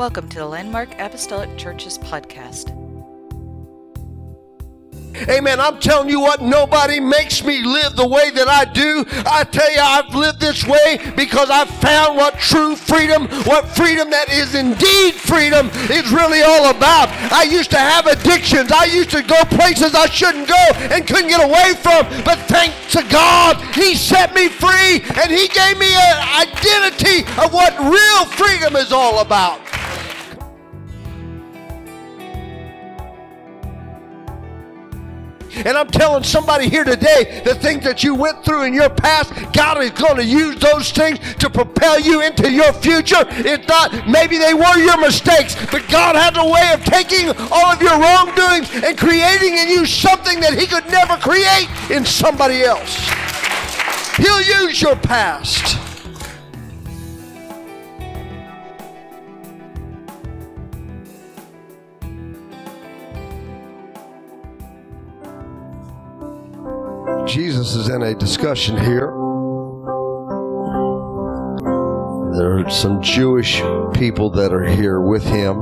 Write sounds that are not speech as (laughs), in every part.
Welcome to the Landmark Apostolic Churches podcast. Amen. I'm telling you what, nobody makes me live the way that I do. I tell you, I've lived this way because I've found what true freedom, what freedom that is indeed freedom is really all about. I used to have addictions. I used to go places I shouldn't go and couldn't get away from. But thanks to God, He set me free and He gave me an identity of what real freedom is all about. And I'm telling somebody here today the things that you went through in your past, God is going to use those things to propel you into your future. It's not, maybe they were your mistakes, but God has a way of taking all of your wrongdoings and creating in you something that He could never create in somebody else. He'll use your past. Jesus is in a discussion here. There are some Jewish people that are here with him,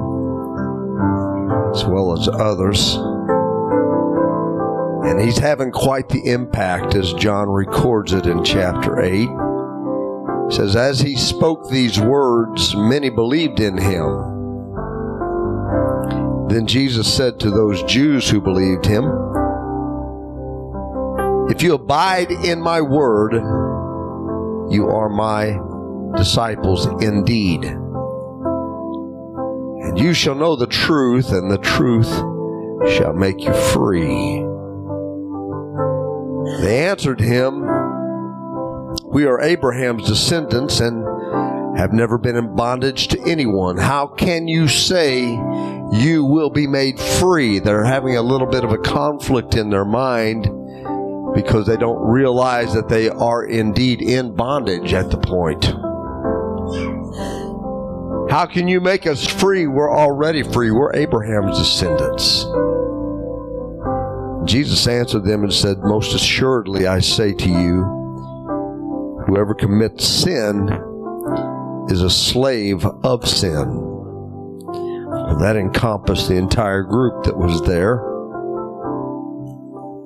as well as others. And he's having quite the impact as John records it in chapter 8. He says, As he spoke these words, many believed in him. Then Jesus said to those Jews who believed him, if you abide in my word, you are my disciples indeed. And you shall know the truth, and the truth shall make you free. They answered him, We are Abraham's descendants and have never been in bondage to anyone. How can you say you will be made free? They're having a little bit of a conflict in their mind because they don't realize that they are indeed in bondage at the point. How can you make us free? We're already free. We're Abraham's descendants. Jesus answered them and said, Most assuredly I say to you, whoever commits sin is a slave of sin. That encompassed the entire group that was there.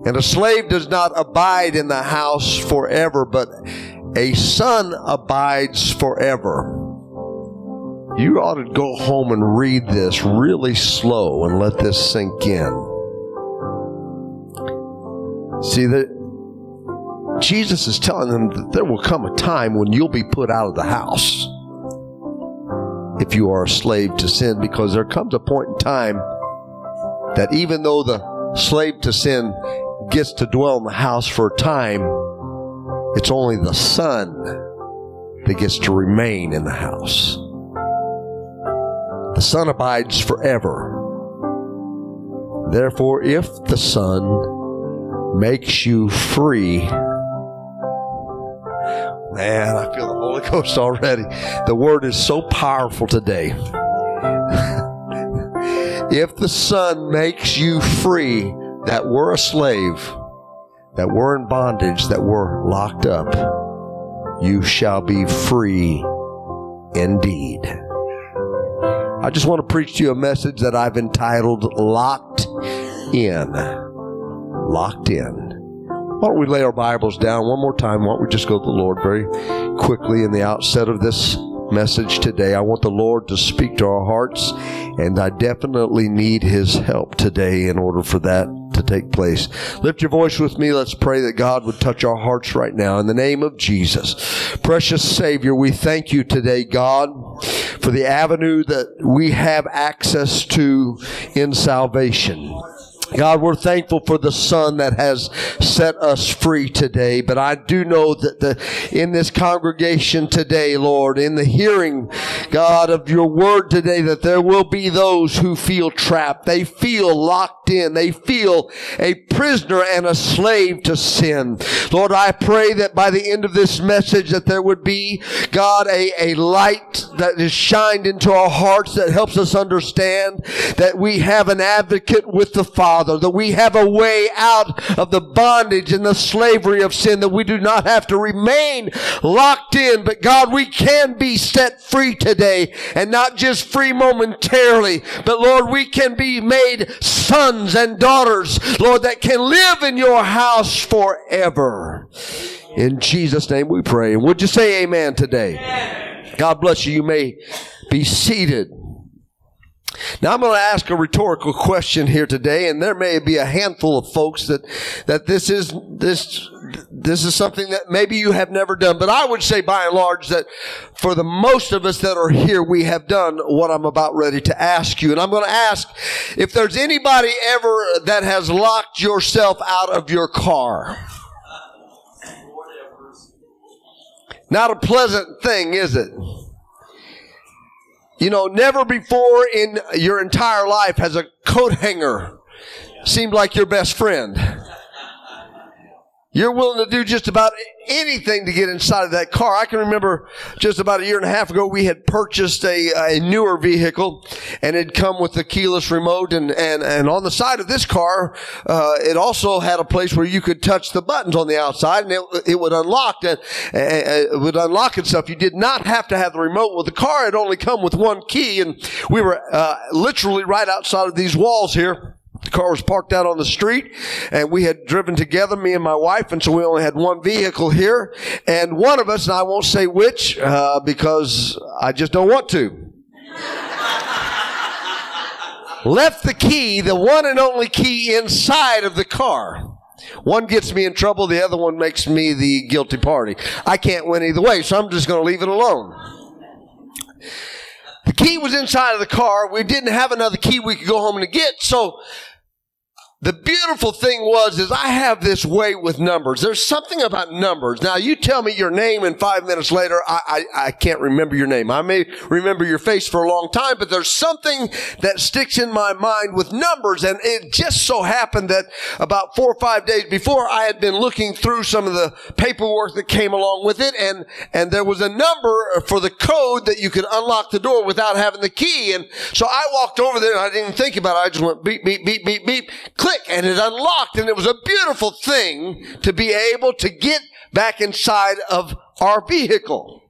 And a slave does not abide in the house forever, but a son abides forever. You ought to go home and read this really slow and let this sink in. See that Jesus is telling them that there will come a time when you'll be put out of the house if you are a slave to sin, because there comes a point in time that even though the slave to sin gets to dwell in the house for a time, it's only the son that gets to remain in the house. The son abides forever. Therefore, if the son makes you free, man, I feel the Holy (laughs) Ghost already. The word is so powerful today. (laughs) if the son makes you free, that were a slave, that were in bondage, that were locked up, you shall be free indeed. I just want to preach to you a message that I've entitled Locked In. Locked In. Why don't we lay our Bibles down one more time? Why don't we just go to the Lord very quickly in the outset of this message today. I want the Lord to speak to our hearts, and I definitely need His help today in order for that to take place. Lift your voice with me. Let's pray that God would touch our hearts right now in the name of Jesus. Precious Savior, we thank you today, God, for the avenue that we have access to in salvation. God, we're thankful for the Son that has set us free today. But I do know that the, in this congregation today, Lord, in the hearing, God, of your word today, that there will be those who feel trapped. They feel locked in. They feel a prisoner and a slave to sin. Lord, I pray that by the end of this message that there would be, God, a, a light that is shined into our hearts that helps us understand that we have an advocate with the Father Father, that we have a way out of the bondage and the slavery of sin, that we do not have to remain locked in, but God, we can be set free today and not just free momentarily, but Lord, we can be made sons and daughters, Lord, that can live in your house forever. In Jesus' name we pray. And would you say amen today? God bless you. You may be seated. Now I'm going to ask a rhetorical question here today, and there may be a handful of folks that, that this is, this, this is something that maybe you have never done, but I would say by and large that for the most of us that are here, we have done what I'm about ready to ask you. And I'm going to ask if there's anybody ever that has locked yourself out of your car. Not a pleasant thing, is it? You know, never before in your entire life has a coat hanger seemed like your best friend. You're willing to do just about anything to get inside of that car. I can remember just about a year and a half ago, we had purchased a, a newer vehicle and it come with the keyless remote and, and, and on the side of this car, uh, it also had a place where you could touch the buttons on the outside and it, it would unlock and, it would unlock itself. You did not have to have the remote. Well, the car had only come with one key and we were, uh, literally right outside of these walls here car was parked out on the street and we had driven together, me and my wife, and so we only had one vehicle here. And one of us, and I won't say which, uh, because I just don't want to. (laughs) left the key, the one and only key inside of the car. One gets me in trouble, the other one makes me the guilty party. I can't win either way, so I'm just going to leave it alone. The key was inside of the car. We didn't have another key we could go home and get, so the beautiful thing was is I have this way with numbers. There's something about numbers. Now you tell me your name and five minutes later, I, I, I, can't remember your name. I may remember your face for a long time, but there's something that sticks in my mind with numbers. And it just so happened that about four or five days before I had been looking through some of the paperwork that came along with it. And, and there was a number for the code that you could unlock the door without having the key. And so I walked over there and I didn't even think about it. I just went beep, beep, beep, beep, beep, click click and it unlocked and it was a beautiful thing to be able to get back inside of our vehicle.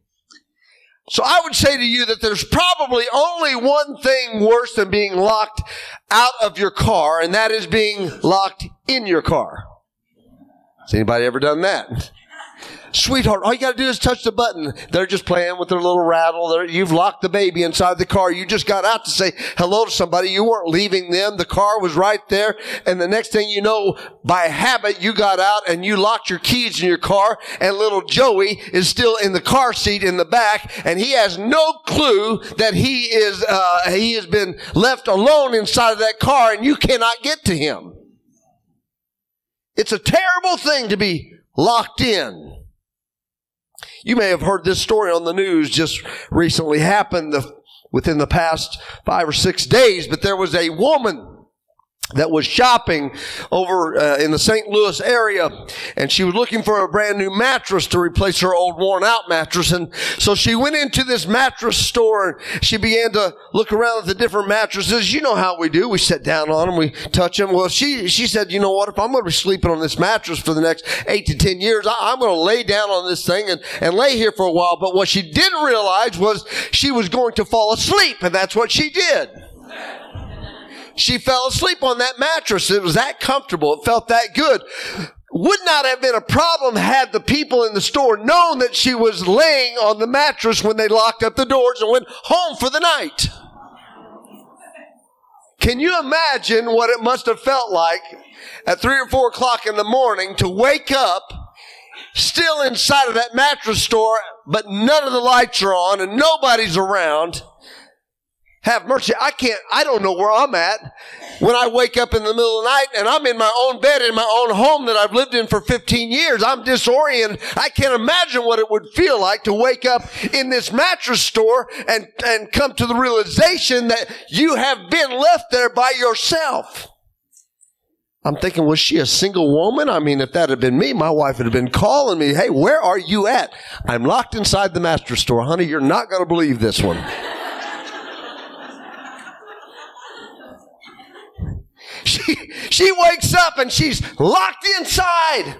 So I would say to you that there's probably only one thing worse than being locked out of your car, and that is being locked in your car. Has anybody ever done that? Sweetheart, all you got to do is touch the button. They're just playing with their little rattle. They're, you've locked the baby inside the car. You just got out to say hello to somebody. You weren't leaving them. The car was right there. And the next thing you know, by habit, you got out and you locked your keys in your car and little Joey is still in the car seat in the back and he has no clue that he is, uh, he has been left alone inside of that car and you cannot get to him. It's a terrible thing to be locked in. You may have heard this story on the news just recently happened the, within the past five or six days, but there was a woman that was shopping over uh, in the St. Louis area and she was looking for a brand new mattress to replace her old worn out mattress and so she went into this mattress store and she began to look around at the different mattresses. You know how we do. We sit down on them we touch them well she she said you know what? If I'm going to be sleeping on this mattress for the next 8 to 10 years I, I'm going to lay down on this thing and and lay here for a while. But what she didn't realize was she was going to fall asleep and that's what she did she fell asleep on that mattress. It was that comfortable. It felt that good. Would not have been a problem had the people in the store known that she was laying on the mattress when they locked up the doors and went home for the night. Can you imagine what it must have felt like at three or four o'clock in the morning to wake up still inside of that mattress store, but none of the lights are on and nobody's around? Have mercy. I can't, I don't know where I'm at when I wake up in the middle of the night and I'm in my own bed in my own home that I've lived in for 15 years. I'm disoriented. I can't imagine what it would feel like to wake up in this mattress store and, and come to the realization that you have been left there by yourself. I'm thinking, was she a single woman? I mean, if that had been me, my wife would have been calling me, Hey, where are you at? I'm locked inside the mattress store. Honey, you're not going to believe this one. She, She wakes up and she's locked inside.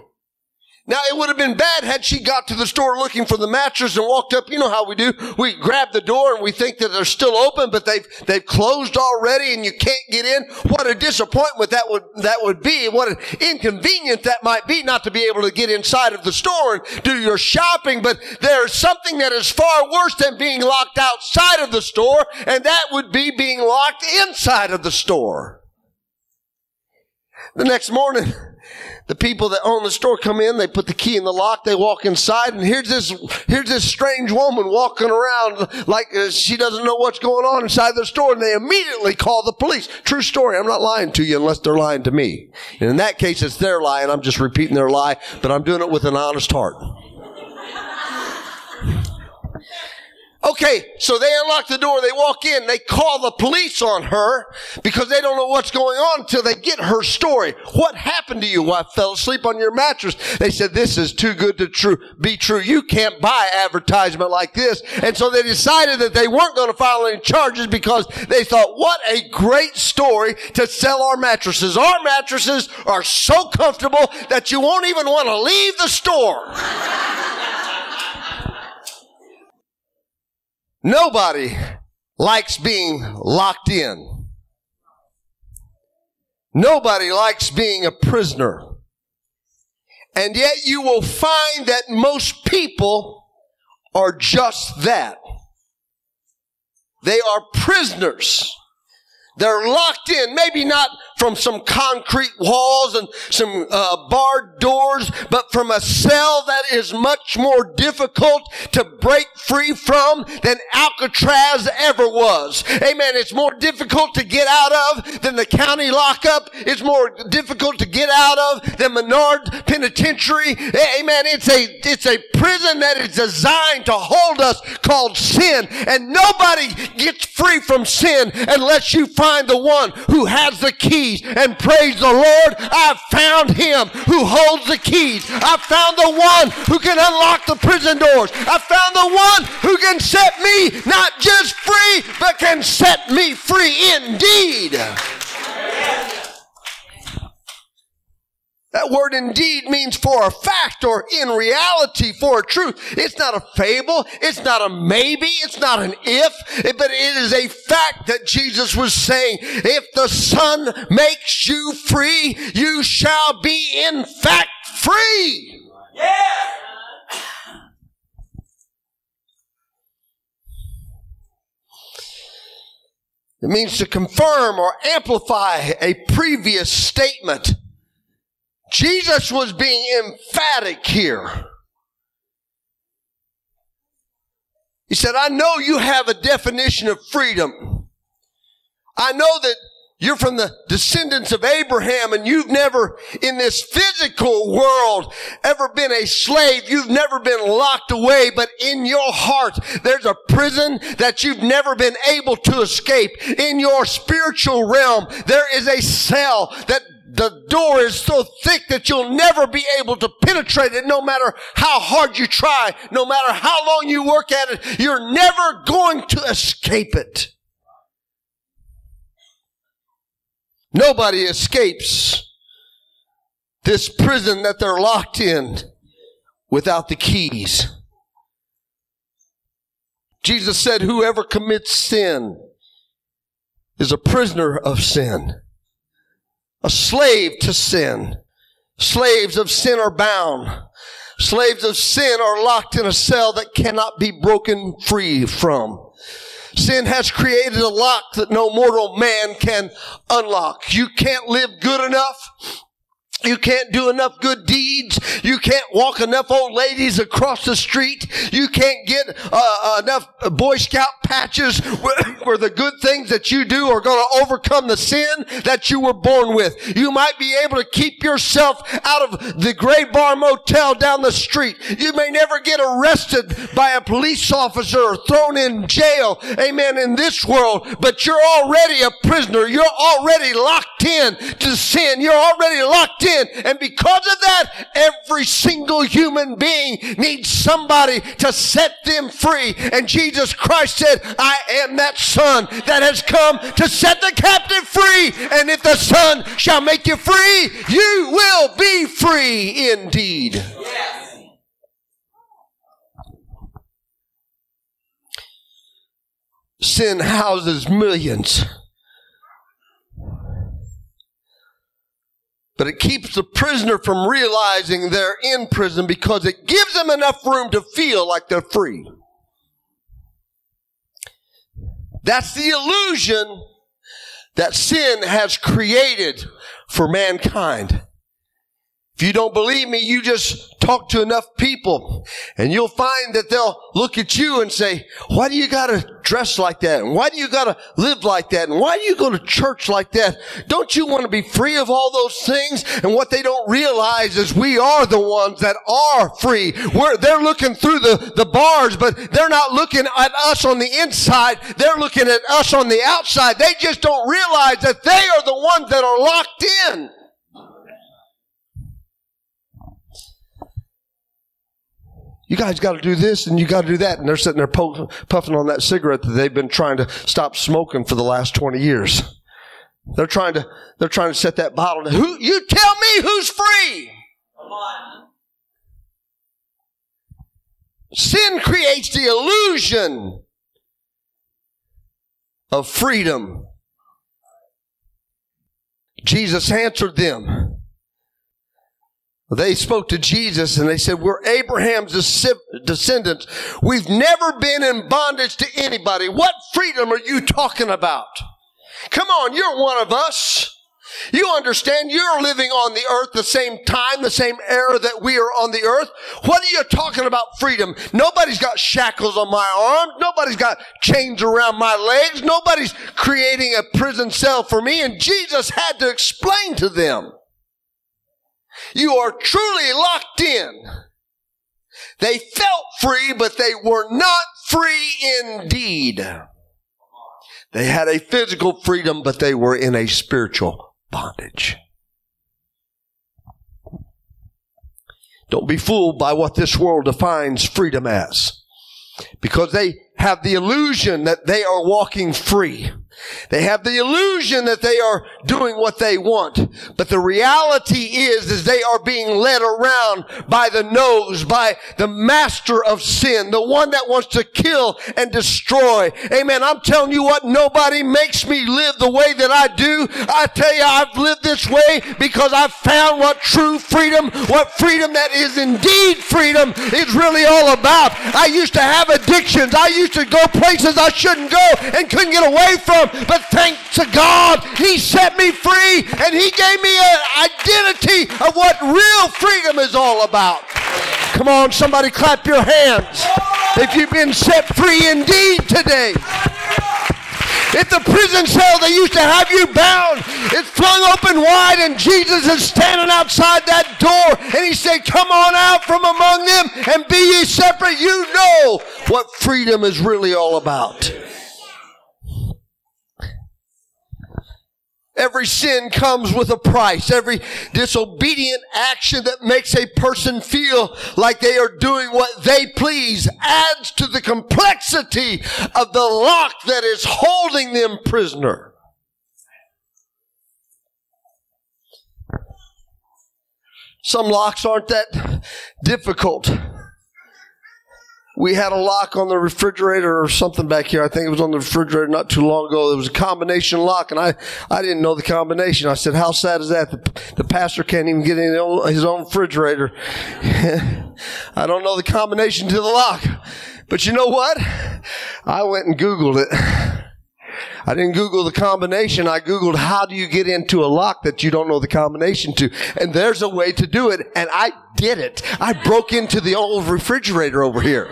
Now, it would have been bad had she got to the store looking for the mattress and walked up. You know how we do. We grab the door and we think that they're still open, but they've, they've closed already and you can't get in. What a disappointment that would, that would be. What an inconvenience that might be not to be able to get inside of the store and do your shopping. But there's something that is far worse than being locked outside of the store, and that would be being locked inside of the store. The next morning, (laughs) the people that own the store come in, they put the key in the lock, they walk inside, and here's this, here's this strange woman walking around like uh, she doesn't know what's going on inside the store, and they immediately call the police. True story. I'm not lying to you unless they're lying to me. And in that case, it's their lie, and I'm just repeating their lie, but I'm doing it with an honest heart. Okay, so they unlock the door, they walk in, they call the police on her because they don't know what's going on until they get her story. What happened to you? I fell asleep on your mattress. They said, this is too good to true, be true. You can't buy advertisement like this. And so they decided that they weren't going to file any charges because they thought, what a great story to sell our mattresses. Our mattresses are so comfortable that you won't even want to leave the store. (laughs) Nobody likes being locked in. Nobody likes being a prisoner. And yet you will find that most people are just that. They are prisoners. They're locked in, maybe not from some concrete walls and some uh, barred doors, but from a cell that is much more difficult to break free from than Alcatraz ever was. Amen. It's more difficult to get out of than the county lockup. It's more difficult to get out of than Menard Penitentiary. Amen. It's a, it's a prison that is designed to hold us called sin. And nobody gets free from sin unless you find the one who has the key keys. And praise the Lord, I've found him who holds the keys. I found the one who can unlock the prison doors. I found the one who can set me not just free, but can set me free indeed. That word indeed means for a fact or in reality for a truth. It's not a fable. It's not a maybe. It's not an if, but it is a fact that Jesus was saying, if the Son makes you free, you shall be in fact free. Yeah. It means to confirm or amplify a previous statement. Jesus was being emphatic here. He said, I know you have a definition of freedom. I know that you're from the descendants of Abraham and you've never in this physical world ever been a slave. You've never been locked away, but in your heart, there's a prison that you've never been able to escape. In your spiritual realm, there is a cell that the door is so thick that you'll never be able to penetrate it no matter how hard you try, no matter how long you work at it. You're never going to escape it. Nobody escapes this prison that they're locked in without the keys. Jesus said, whoever commits sin is a prisoner of sin a slave to sin. Slaves of sin are bound. Slaves of sin are locked in a cell that cannot be broken free from. Sin has created a lock that no mortal man can unlock. You can't live good enough. You can't do enough good deeds. You can't walk enough old ladies across the street. You can't get uh, enough Boy Scout patches (laughs) where the good things that you do are going to overcome the sin that you were born with. You might be able to keep yourself out of the Gray Bar Motel down the street. You may never get arrested by a police officer or thrown in jail. Amen. In this world, but you're already a prisoner. You're already locked in to sin. You're already locked in sin. And because of that, every single human being needs somebody to set them free. And Jesus Christ said, I am that son that has come to set the captive free. And if the son shall make you free, you will be free indeed. Yes. Sin houses millions. But it keeps the prisoner from realizing they're in prison because it gives them enough room to feel like they're free. That's the illusion that sin has created for mankind. If you don't believe me, you just talk to enough people and you'll find that they'll look at you and say, why do you gotta dress like that? And why do you gotta live like that? And why do you go to church like that? Don't you want to be free of all those things? And what they don't realize is we are the ones that are free. We're, they're looking through the, the bars, but they're not looking at us on the inside. They're looking at us on the outside. They just don't realize that they are the ones that are locked in. You guys got to do this and you got to do that. And they're sitting there po- puffing on that cigarette that they've been trying to stop smoking for the last 20 years. They're trying to, they're trying to set that bottle. Who, you tell me who's free. Come on. Sin creates the illusion of freedom. Jesus answered them. They spoke to Jesus and they said, we're Abraham's descendants. We've never been in bondage to anybody. What freedom are you talking about? Come on, you're one of us. You understand you're living on the earth the same time, the same era that we are on the earth. What are you talking about freedom? Nobody's got shackles on my arms. Nobody's got chains around my legs. Nobody's creating a prison cell for me. And Jesus had to explain to them. You are truly locked in. They felt free, but they were not free indeed. They had a physical freedom, but they were in a spiritual bondage. Don't be fooled by what this world defines freedom as. Because they have the illusion that they are walking free. They have the illusion that they are doing what they want. But the reality is, is they are being led around by the nose, by the master of sin, the one that wants to kill and destroy. Amen. I'm telling you what, nobody makes me live the way that I do. I tell you, I've lived this way because I've found what true freedom, what freedom that is indeed freedom is really all about. I used to have addictions. I used to go places I shouldn't go and couldn't get away from. But thanks to God, He set me free and He gave me an identity of what real freedom is all about. Come on, somebody clap your hands if you've been set free indeed today. If the prison cell they used to have you bound is flung open wide and Jesus is standing outside that door and he said, come on out from among them and be ye separate, you know what freedom is really all about. Every sin comes with a price. Every disobedient action that makes a person feel like they are doing what they please adds to the complexity of the lock that is holding them prisoner. Some locks aren't that difficult we had a lock on the refrigerator or something back here. I think it was on the refrigerator not too long ago. It was a combination lock, and I, I didn't know the combination. I said, "How sad is that? The, the pastor can't even get in his own refrigerator." (laughs) I don't know the combination to the lock, but you know what? I went and Googled it. I didn't Google the combination. I Googled how do you get into a lock that you don't know the combination to. And there's a way to do it. And I did it. I broke into the old refrigerator over here.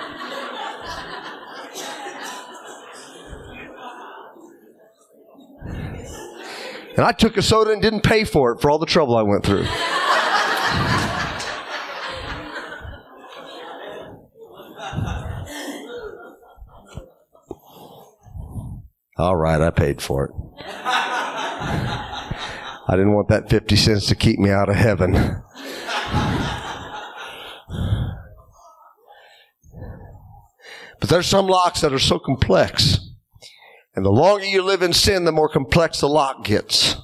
And I took a soda and didn't pay for it for all the trouble I went through. All right, I paid for it. I didn't want that 50 cents to keep me out of heaven. But there's some locks that are so complex. And the longer you live in sin, the more complex the lock gets.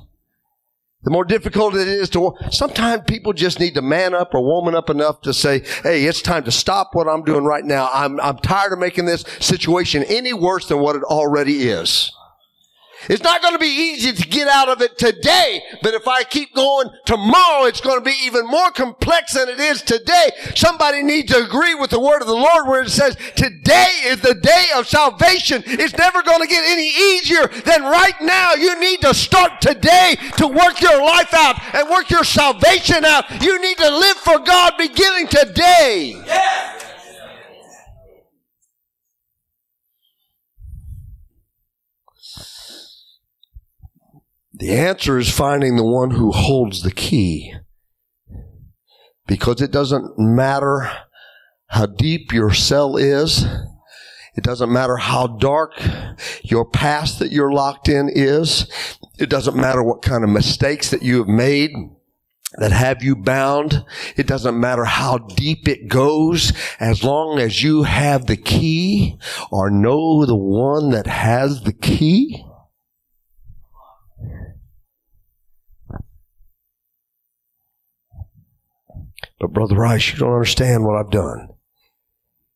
The more difficult it is to, sometimes people just need to man up or woman up enough to say, hey, it's time to stop what I'm doing right now. I'm, I'm tired of making this situation any worse than what it already is. It's not going to be easy to get out of it today, but if I keep going tomorrow, it's going to be even more complex than it is today. Somebody needs to agree with the word of the Lord where it says, today is the day of salvation. It's never going to get any easier than right now. You need to start today to work your life out and work your salvation out. You need to live for God beginning today. The answer is finding the one who holds the key. Because it doesn't matter how deep your cell is. It doesn't matter how dark your past that you're locked in is. It doesn't matter what kind of mistakes that you have made that have you bound. It doesn't matter how deep it goes as long as you have the key or know the one that has the key. But Brother Rice, you don't understand what I've done.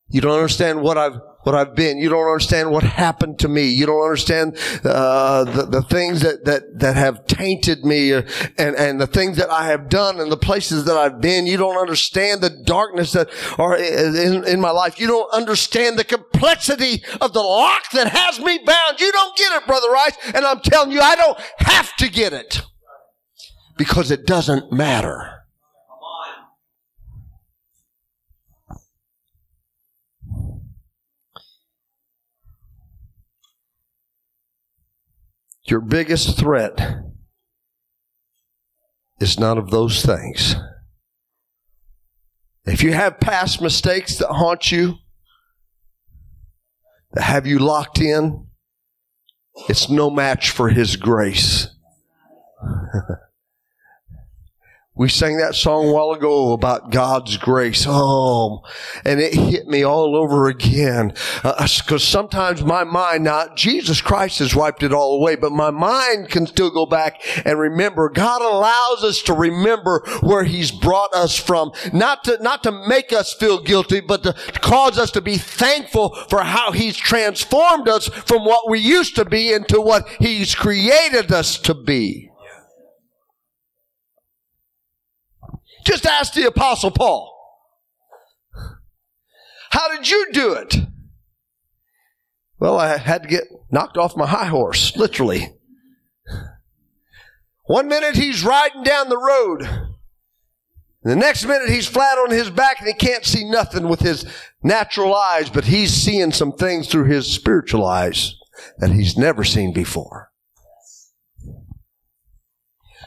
You don't understand what I've what I've been. You don't understand what happened to me. You don't understand uh, the, the things that, that, that have tainted me uh, and, and the things that I have done and the places that I've been. You don't understand the darkness that are in, in my life. You don't understand the complexity of the lock that has me bound. You don't get it, Brother Rice. And I'm telling you, I don't have to get it because it doesn't matter. Your biggest threat is none of those things. If you have past mistakes that haunt you, that have you locked in, it's no match for His grace. (laughs) We sang that song a while ago about God's grace. Oh, and it hit me all over again. Because uh, sometimes my mind, not Jesus Christ has wiped it all away, but my mind can still go back and remember. God allows us to remember where He's brought us from. Not to, not to make us feel guilty, but to cause us to be thankful for how He's transformed us from what we used to be into what He's created us to be. Just ask the Apostle Paul. How did you do it? Well, I had to get knocked off my high horse, literally. One minute he's riding down the road. The next minute he's flat on his back and he can't see nothing with his natural eyes, but he's seeing some things through his spiritual eyes that he's never seen before.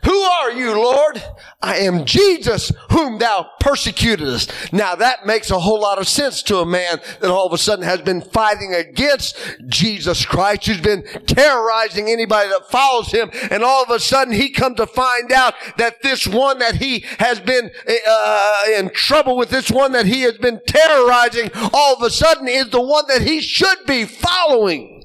Who are you, Lord? I am Jesus whom thou persecutest. Now that makes a whole lot of sense to a man that all of a sudden has been fighting against Jesus Christ, who's been terrorizing anybody that follows him. And all of a sudden he comes to find out that this one that he has been uh, in trouble with, this one that he has been terrorizing, all of a sudden is the one that he should be following.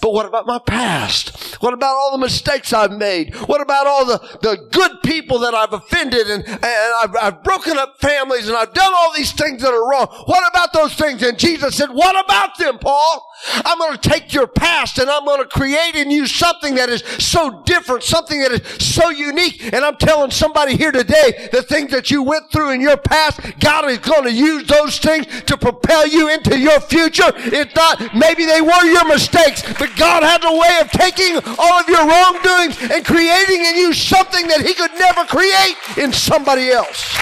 But what about my past? What about all the mistakes I've made? What about all the, the good people that I've offended and, and I've, I've broken up families and I've done all these things that are wrong? What about those things? And Jesus said, what about them, Paul? I'm going to take your past and I'm going to create in you something that is so different, something that is so unique. And I'm telling somebody here today, the things that you went through in your past, God is going to use those things to propel you into your future. It's not, maybe they were your mistakes, but God has a way of taking all of your wrongdoings and creating in you something that He could never create in somebody else.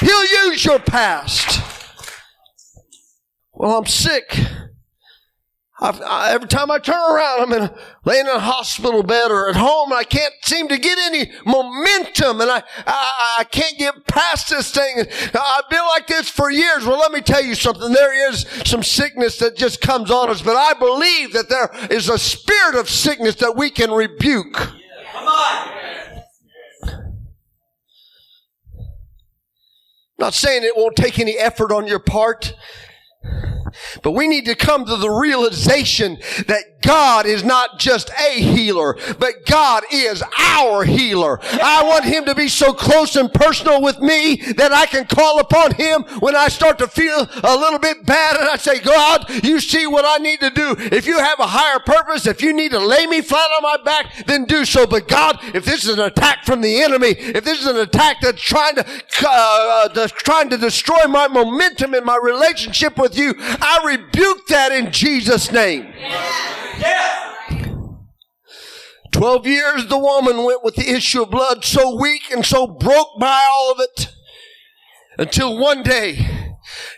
He'll use your past. Well, I'm sick. I've, I, every time I turn around, I'm in a, laying in a hospital bed or at home, and I can't seem to get any momentum, and I, I, I can't get past this thing. I've been like this for years. Well, let me tell you something. There is some sickness that just comes on us, but I believe that there is a spirit of sickness that we can rebuke. Come on. Not saying it won't take any effort on your part. But we need to come to the realization that God is not just a healer, but God is our healer. I want Him to be so close and personal with me that I can call upon Him when I start to feel a little bit bad and I say, God, you see what I need to do. If you have a higher purpose, if you need to lay me flat on my back, then do so. But God, if this is an attack from the enemy, if this is an attack that's trying to, uh, that's trying to destroy my momentum in my relationship with you, I rebuke that in Jesus' name. Twelve years the woman went with the issue of blood so weak and so broke by all of it until one day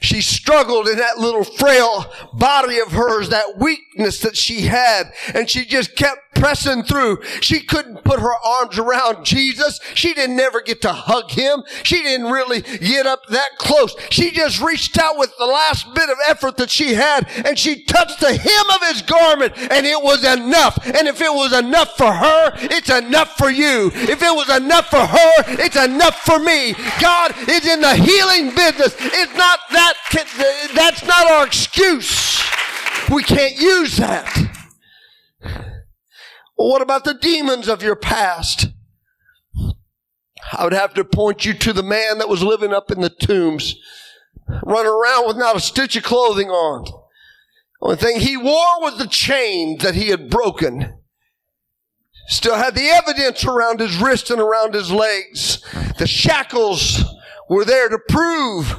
she struggled in that little frail body of hers, that weakness that she had, and she just kept pressing through. She couldn't put her arms around Jesus. She didn't ever get to hug him. She didn't really get up that close. She just reached out with the last bit of effort that she had and she touched the hem of his garment and it was enough. And if it was enough for her, it's enough for you. If it was enough for her, it's enough for me. God is in the healing business. It's not that, that's not our excuse. We can't use that. What about the demons of your past? I would have to point you to the man that was living up in the tombs, running around with not a stitch of clothing on. The only thing he wore was the chain that he had broken. Still had the evidence around his wrist and around his legs. The shackles were there to prove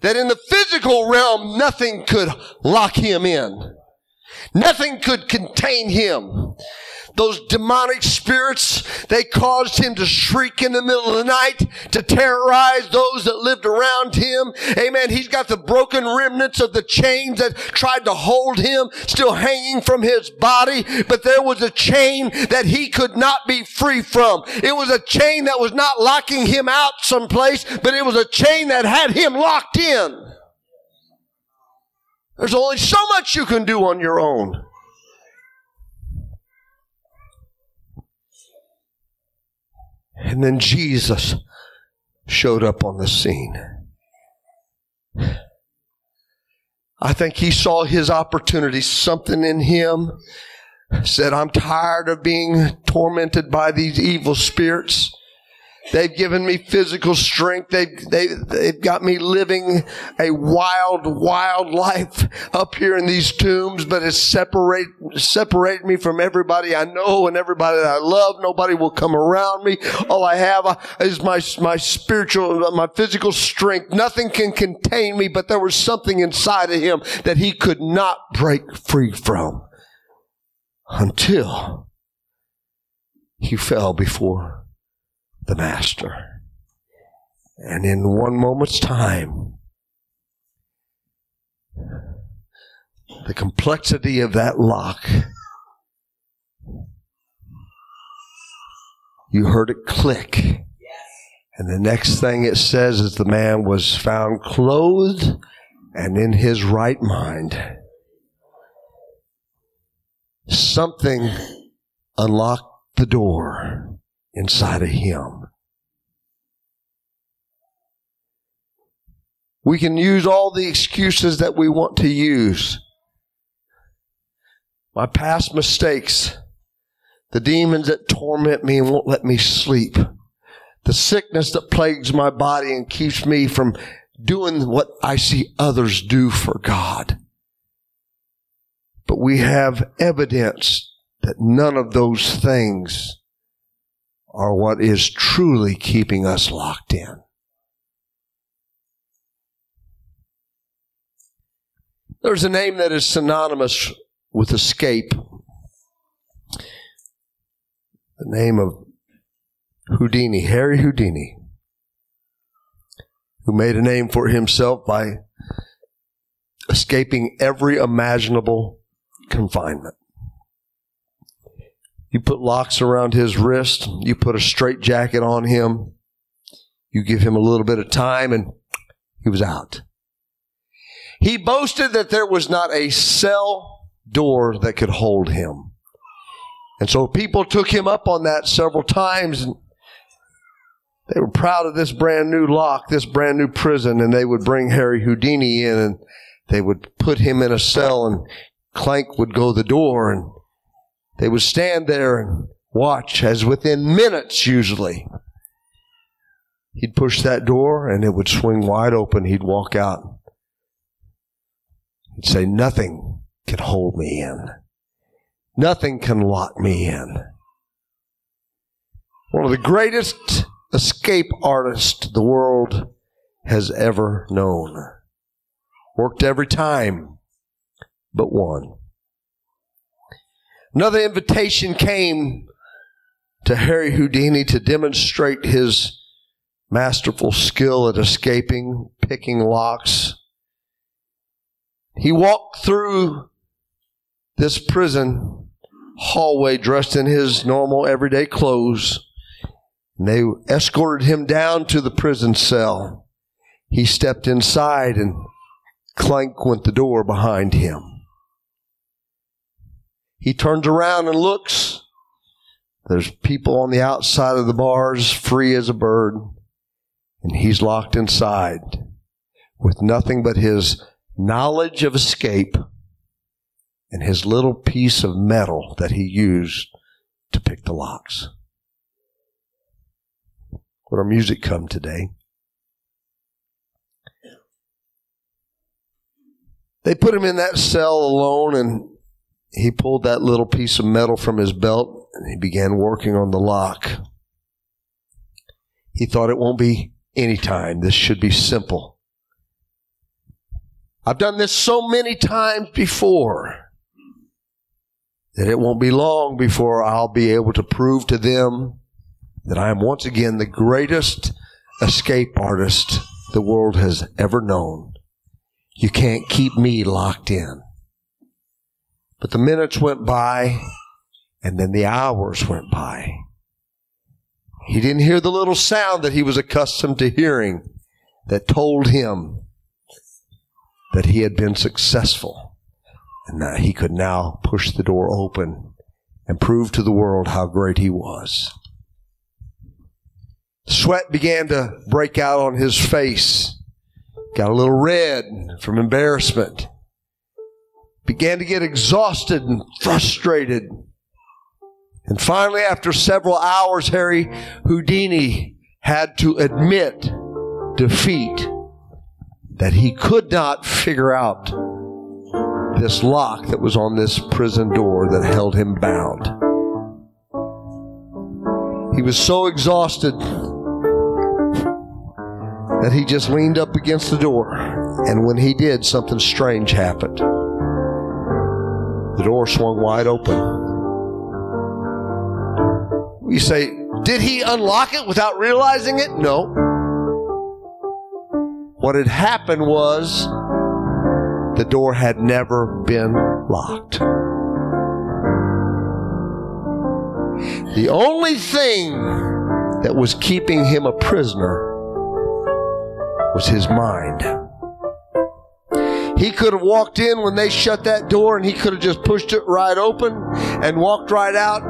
that in the physical realm, nothing could lock him in. Nothing could contain him those demonic spirits, they caused him to shriek in the middle of the night to terrorize those that lived around him. Amen. He's got the broken remnants of the chains that tried to hold him still hanging from his body, but there was a chain that he could not be free from. It was a chain that was not locking him out someplace, but it was a chain that had him locked in. There's only so much you can do on your own. And then Jesus showed up on the scene. I think he saw his opportunity, something in him said, I'm tired of being tormented by these evil spirits. They've given me physical strength. They've, they, they've got me living a wild, wild life up here in these tombs, but it's separate, separated me from everybody I know and everybody that I love. Nobody will come around me. All I have is my, my spiritual, my physical strength. Nothing can contain me, but there was something inside of him that he could not break free from until he fell before the master. And in one moment's time, the complexity of that lock, you heard it click. And the next thing it says is the man was found clothed and in his right mind. Something unlocked the door inside of him. We can use all the excuses that we want to use. My past mistakes, the demons that torment me and won't let me sleep, the sickness that plagues my body and keeps me from doing what I see others do for God. But we have evidence that none of those things are what is truly keeping us locked in. There's a name that is synonymous with escape. The name of Houdini, Harry Houdini, who made a name for himself by escaping every imaginable confinement. You put locks around his wrist. You put a straight jacket on him. You give him a little bit of time and he was out. He boasted that there was not a cell door that could hold him. And so people took him up on that several times and They were proud of this brand new lock, this brand new prison, and they would bring Harry Houdini in and they would put him in a cell and Clank would go the door and they would stand there and watch as within minutes usually he'd push that door and it would swing wide open. He'd walk out. He'd say, nothing can hold me in. Nothing can lock me in. One of the greatest escape artists the world has ever known. Worked every time but one. Another invitation came to Harry Houdini to demonstrate his masterful skill at escaping, picking locks. He walked through this prison hallway dressed in his normal everyday clothes. And they escorted him down to the prison cell. He stepped inside and clank went the door behind him. He turns around and looks. There's people on the outside of the bars, free as a bird, and he's locked inside with nothing but his knowledge of escape and his little piece of metal that he used to pick the locks. Would our music come today? They put him in that cell alone and he pulled that little piece of metal from his belt and he began working on the lock. He thought it won't be any time. This should be simple. I've done this so many times before that it won't be long before I'll be able to prove to them that I am once again the greatest escape artist the world has ever known. You can't keep me locked in. But the minutes went by, and then the hours went by. He didn't hear the little sound that he was accustomed to hearing that told him that he had been successful and that he could now push the door open and prove to the world how great he was. Sweat began to break out on his face. Got a little red from embarrassment began to get exhausted and frustrated. And finally, after several hours, Harry Houdini had to admit defeat that he could not figure out this lock that was on this prison door that held him bound. He was so exhausted that he just leaned up against the door. And when he did, something strange happened. The door swung wide open. You say, did he unlock it without realizing it? No. What had happened was the door had never been locked. The only thing that was keeping him a prisoner was his mind. He could have walked in when they shut that door and he could have just pushed it right open and walked right out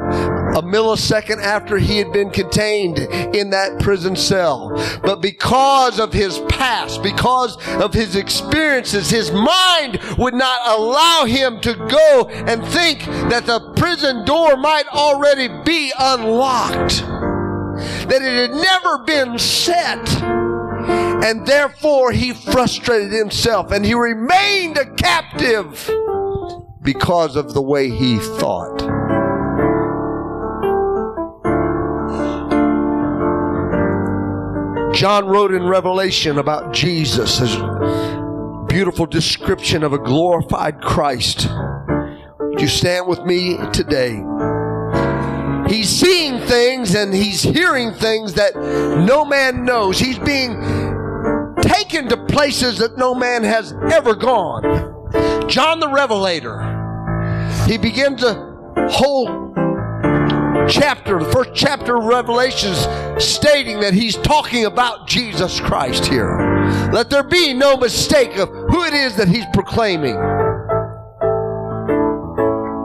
a millisecond after he had been contained in that prison cell. But because of his past, because of his experiences, his mind would not allow him to go and think that the prison door might already be unlocked. That it had never been set and therefore he frustrated himself and he remained a captive because of the way he thought. John wrote in Revelation about Jesus his beautiful description of a glorified Christ. Would you stand with me today? He's seeing things and he's hearing things that no man knows. He's being taken to places that no man has ever gone. John the Revelator, he begins a whole chapter, the first chapter of Revelations, stating that he's talking about Jesus Christ here. Let there be no mistake of who it is that he's proclaiming.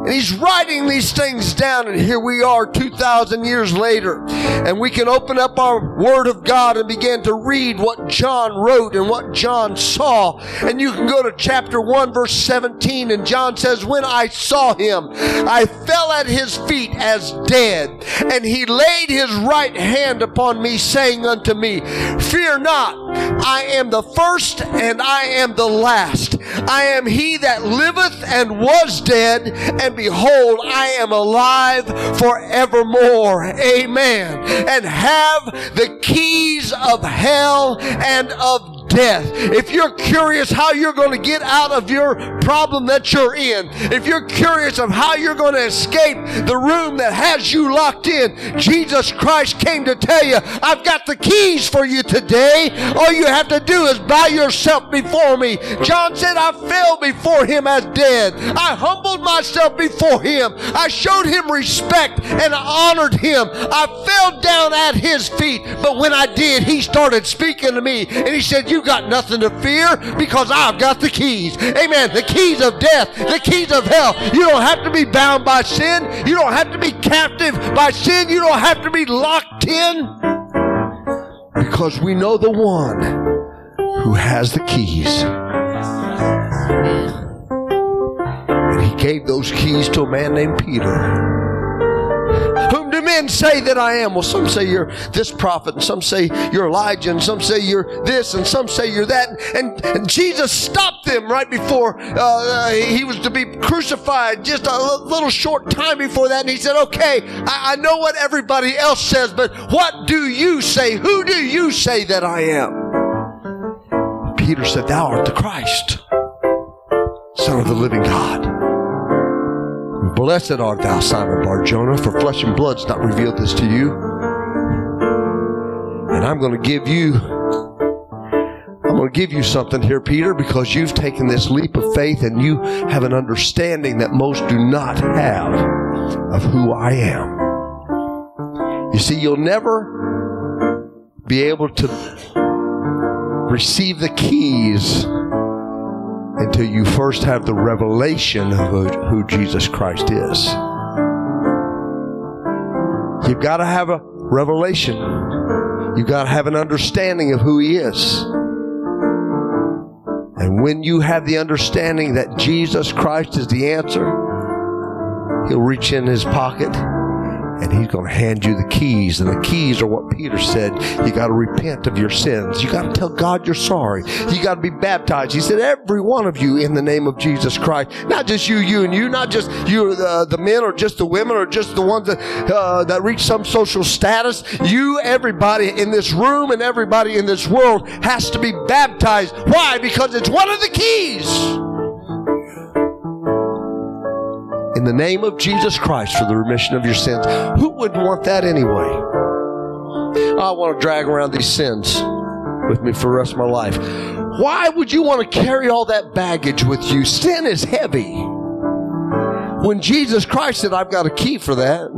And he's writing these things down, and here we are 2,000 years later. And we can open up our Word of God and begin to read what John wrote and what John saw. And you can go to chapter 1, verse 17, and John says, When I saw him, I fell at his feet as dead. And he laid his right hand upon me, saying unto me, Fear not, I am the first and I am the last. I am he that liveth and was dead, and behold, I am alive forevermore. Amen. And have the keys of hell and of death. If you're curious how you're going to get out of your problem that you're in, if you're curious of how you're going to escape the room that has you locked in, Jesus Christ came to tell you, I've got the keys for you today. All you have to do is bow yourself before me. John said, I fell before him as dead. I humbled myself before him. I showed him respect and honored him. I fell down at his feet. But when I did, he started speaking to me and he said, You got nothing to fear because I've got the keys. Amen. The keys of death, the keys of hell. You don't have to be bound by sin. You don't have to be captive by sin. You don't have to be locked in because we know the one who has the keys. And he gave those keys to a man named Peter. Men say that I am? Well, some say you're this prophet, and some say you're Elijah, and some say you're this, and some say you're that. And, and Jesus stopped them right before uh, uh he was to be crucified, just a little short time before that. And he said, Okay, I, I know what everybody else says, but what do you say? Who do you say that I am? Peter said, Thou art the Christ, Son of the living God. Blessed art thou, Simon Barjona, for flesh and blood's not revealed this to you. And I'm going to give you, I'm going to give you something here, Peter, because you've taken this leap of faith and you have an understanding that most do not have of who I am. You see, you'll never be able to receive the keys until you first have the revelation of who, Jesus Christ is. You've got to have a revelation. You've got to have an understanding of who He is. And when you have the understanding that Jesus Christ is the answer, He'll reach in His pocket and he's going to hand you the keys. And the keys are what Peter said. You got to repent of your sins. You got to tell God you're sorry. You got to be baptized. He said, every one of you in the name of Jesus Christ. Not just you, you, and you. Not just you, uh, the men, or just the women, or just the ones that uh, that reach some social status. You, everybody in this room, and everybody in this world has to be baptized. Why? Because it's one of the keys. The name of Jesus Christ for the remission of your sins. Who wouldn't want that anyway? I want to drag around these sins with me for the rest of my life. Why would you want to carry all that baggage with you? Sin is heavy. When Jesus Christ said, I've got a key for that.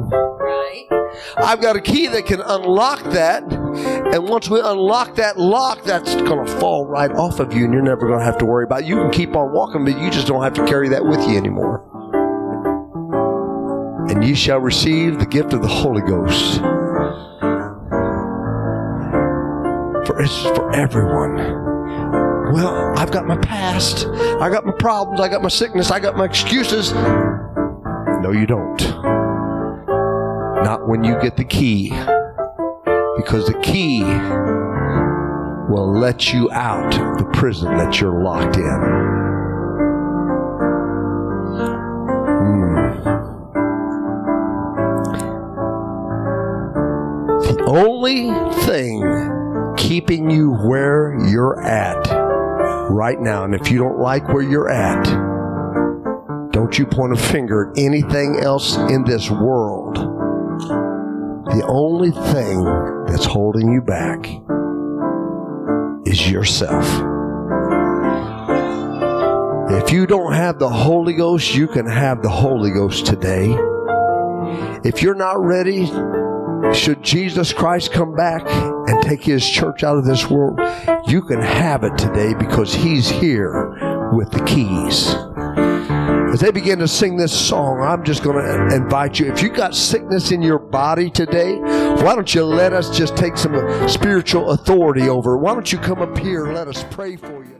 I've got a key that can unlock that. And once we unlock that lock, that's going to fall right off of you and you're never going to have to worry about it. You can keep on walking, but you just don't have to carry that with you anymore and ye shall receive the gift of the Holy Ghost. For it's for everyone. Well, I've got my past, I got my problems, I got my sickness, I got my excuses. No, you don't. Not when you get the key. Because the key will let you out of the prison that you're locked in. Hmm. Only thing keeping you where you're at right now, and if you don't like where you're at, don't you point a finger at anything else in this world. The only thing that's holding you back is yourself. If you don't have the Holy Ghost, you can have the Holy Ghost today. If you're not ready should Jesus Christ come back and take his church out of this world, you can have it today because he's here with the keys. as they begin to sing this song, I'm just going to invite you. If you got sickness in your body today, why don't you let us just take some spiritual authority over? Why don't you come up here and let us pray for you?